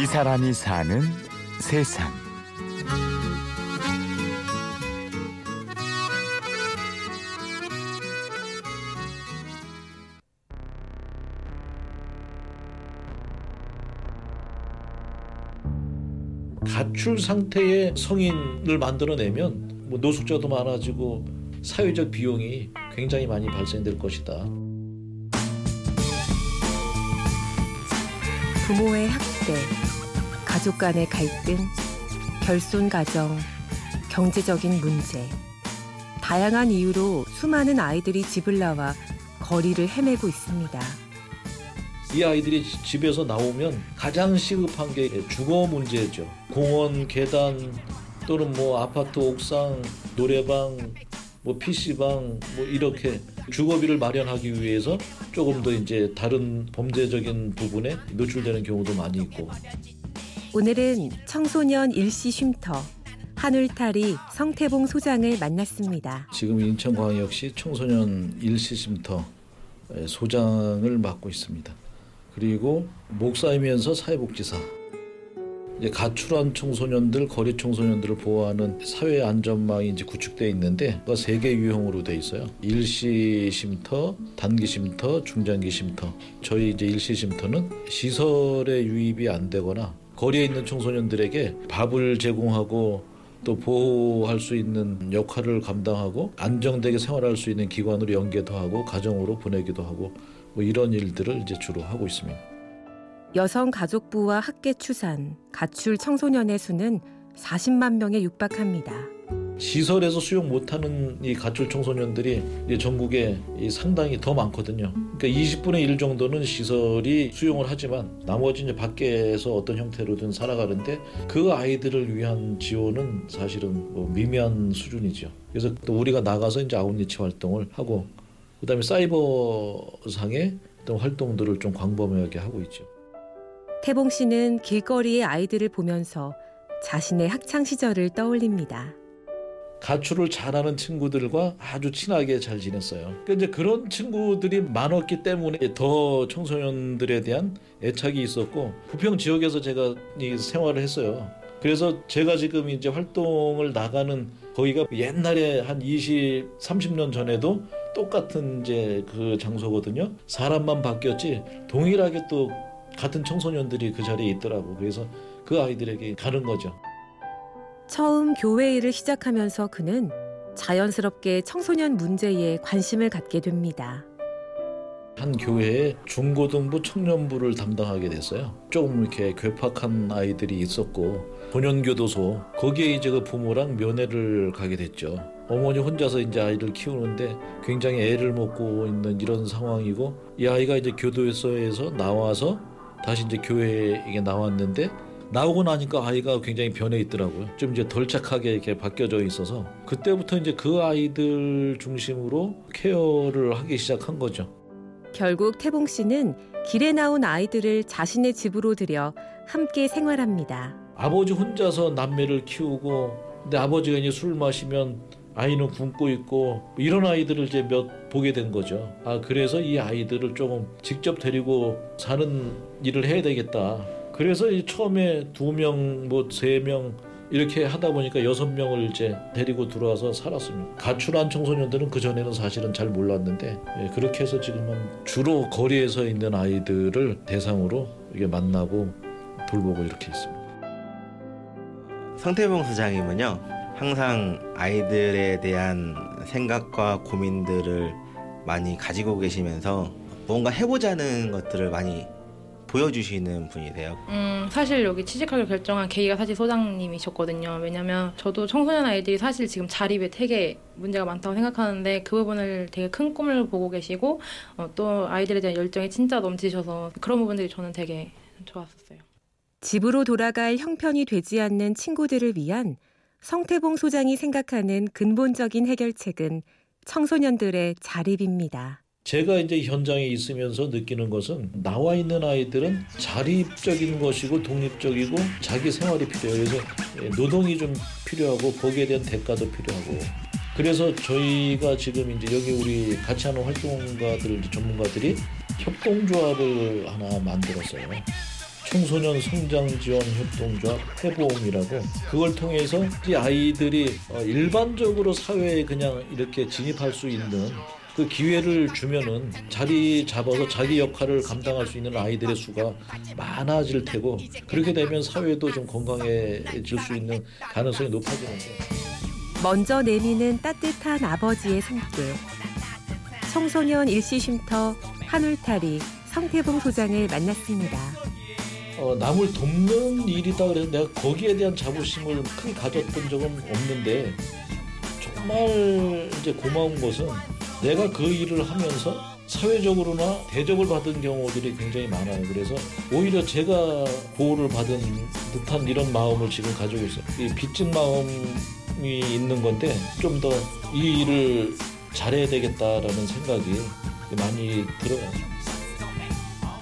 이 사람이 사는 세상. 가출 상태의 성인을 만들어내면 뭐 노숙자도 많아지고 사회적 비용이 굉장히 많이 발생될 것이다. 부모의 학대, 가족 간의 갈등, 결손 가정, 경제적인 문제. 다양한 이유로 수많은 아이들이 집을 나와 거리를 헤매고 있습니다. 이 아이들이 집에서 나오면 가장 시급한 게 주거 문제죠. 공원, 계단 또는 뭐 아파트 옥상, 노래방, 뭐 PC방 뭐 이렇게 주거비를 마련하기 위해서 조금 더 이제 다른 범죄적인 부분에 노출되는 경우도 많이 있고 오늘은 청소년 일시 쉼터 한울타리 성태봉 소장을 만났습니다. 지금 인천광역시 청소년 일시 쉼터 소장을 맡고 있습니다. 그리고 목사이면서 사회복지사 이제 가출한 청소년들, 거리 청소년들을 보호하는 사회 안전망이 이제 구축돼 있는데 그가 세개 유형으로 돼 있어요. 일시 쉼터, 단기 쉼터, 중장기 쉼터. 저희 이제 일시 쉼터는 시설에 유입이 안 되거나 거리에 있는 청소년들에게 밥을 제공하고 또 보호할 수 있는 역할을 감당하고 안정되게 생활할 수 있는 기관으로 연계도 하고 가정으로 보내기도 하고 뭐 이런 일들을 이제 주로 하고 있습니다. 여성가족부와 학계추산, 가출 청소년의 수는 40만 명에 육박합니다. 시설에서 수용 못하는 이 가출 청소년들이 전국에 상당히 더 많거든요. 그러니까 20분의 1 정도는 시설이 수용을 하지만 나머지 이제 밖에서 어떤 형태로든 살아가는데 그 아이들을 위한 지원은 사실은 뭐 미미한 수준이죠. 그래서 또 우리가 나가서 이제 아웃리치 활동을 하고 그다음에 사이버상의 어떤 활동들을 좀 광범위하게 하고 있죠. 태봉 씨는 길거리의 아이들을 보면서 자신의 학창 시절을 떠올립니다. 가출을 잘하는 친구들과 아주 친하게 잘 지냈어요. 그러니까 이제 그런 친구들이 많았기 때문에 더 청소년들에 대한 애착이 있었고 부평 지역에서 제가 이 생활을 했어요. 그래서 제가 지금 이제 활동을 나가는 거기가 옛날에 한 20, 30년 전에도 똑같은 이제 그 장소거든요. 사람만 바뀌었지 동일하게 또 같은 청소년들이 그 자리에 있더라고. 그래서 그 아이들에게 가는 거죠. 처음 교회 일을 시작하면서 그는 자연스럽게 청소년 문제에 관심을 갖게 됩니다. 한 교회에 중고등부 청년부를 담당하게 됐어요. 조금 이렇게 괴팍한 아이들이 있었고 본연교도소 거기에 이제 그 부모랑 면회를 가게 됐죠. 어머니 혼자서 이제 아이를 키우는데 굉장히 애를 먹고 있는 이런 상황이고 이 아이가 이제 교도소에서 나와서 다시 이제 교회에 나왔는데 나오고 나니까 아이가 굉장히 변해 있더라고요. 좀 이제 덜 착하게 이렇게 바뀌어져 있어서 그때부터 이제 그 아이들 중심으로 케어를 하기 시작한 거죠. 결국 태봉 씨는 길에 나온 아이들을 자신의 집으로 들여 함께 생활합니다. 아버지 혼자서 남매를 키우고 근데 아버지가 이제 술 마시면 아이는 굶고 있고 이런 아이들을 이제 몇 보게 된 거죠. 아 그래서 이 아이들을 조금 직접 데리고 사는 일을 해야 되겠다. 그래서 처음에 두 명, 뭐 세 명 이렇게 하다 보니까 여섯 명을 이제 데리고 들어와서 살았습니다. 가출한 청소년들은 그 전에는 사실은 잘 몰랐는데 예, 그렇게 해서 지금은 주로 거리에서 있는 아이들을 대상으로 이게 만나고 돌보고 이렇게 있습니다. 성태봉 소장님은요 항상 아이들에 대한 생각과 고민들을 많이 가지고 계시면서 뭔가 해보자는 것들을 많이 보여주시는 분이세요. 음, 사실 여기 취직하기로 결정한 계기가 사실 소장님이셨거든요. 왜냐면 저도 청소년 아이들이 사실 지금 자립에 되게 문제가 많다고 생각하는데 그 부분을 되게 큰 꿈을 보고 계시고 어, 또 아이들에 대한 열정이 진짜 넘치셔서 그런 부분들이 저는 되게 좋았었어요. 집으로 돌아갈 형편이 되지 않는 친구들을 위한 성태봉 소장이 생각하는 근본적인 해결책은 청소년들의 자립입니다. 제가 이제 현장에 있으면서 느끼는 것은 나와 있는 아이들은 자립적인 것이고 독립적이고 자기 생활이 필요해요. 그래서 노동이 좀 필요하고 거기에 대한 대가도 필요하고 그래서 저희가 지금 이제 여기 우리 같이 하는 활동가들 전문가들이 협동조합을 하나 만들었어요. 청소년 성장 지원 협동조합 해보험이라고 그걸 통해서 이 아이들이 어, 일반적으로 사회에 그냥 이렇게 진입할 수 있는 그 기회를 주면은 자리 잡아서 자기 역할을 감당할 수 있는 아이들의 수가 많아질 테고 그렇게 되면 사회도 좀 건강해질 수 있는 가능성이 높아지는 거예요. 먼저 내미는 따뜻한 아버지의 손길. 청소년 일시쉼터 한울타리 성태봉 소장을 만났습니다. 어, 남을 돕는 일이다 그래서 내가 거기에 대한 자부심을 크게 가졌던 적은 없는데 정말 이제 고마운 것은 내가 그 일을 하면서 사회적으로나 대접을 받은 경우들이 굉장히 많아요. 그래서 오히려 제가 보호를 받은 듯한 이런 마음을 지금 가지고 있어요. 이 빚진 마음이 있는 건데 좀 더 이 일을 잘해야 되겠다라는 생각이 많이 들어요.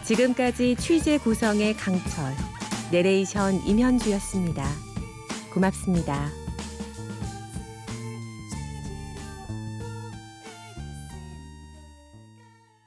지금까지 취재 구성의 강철, 내레이션 임현주였습니다. 고맙습니다.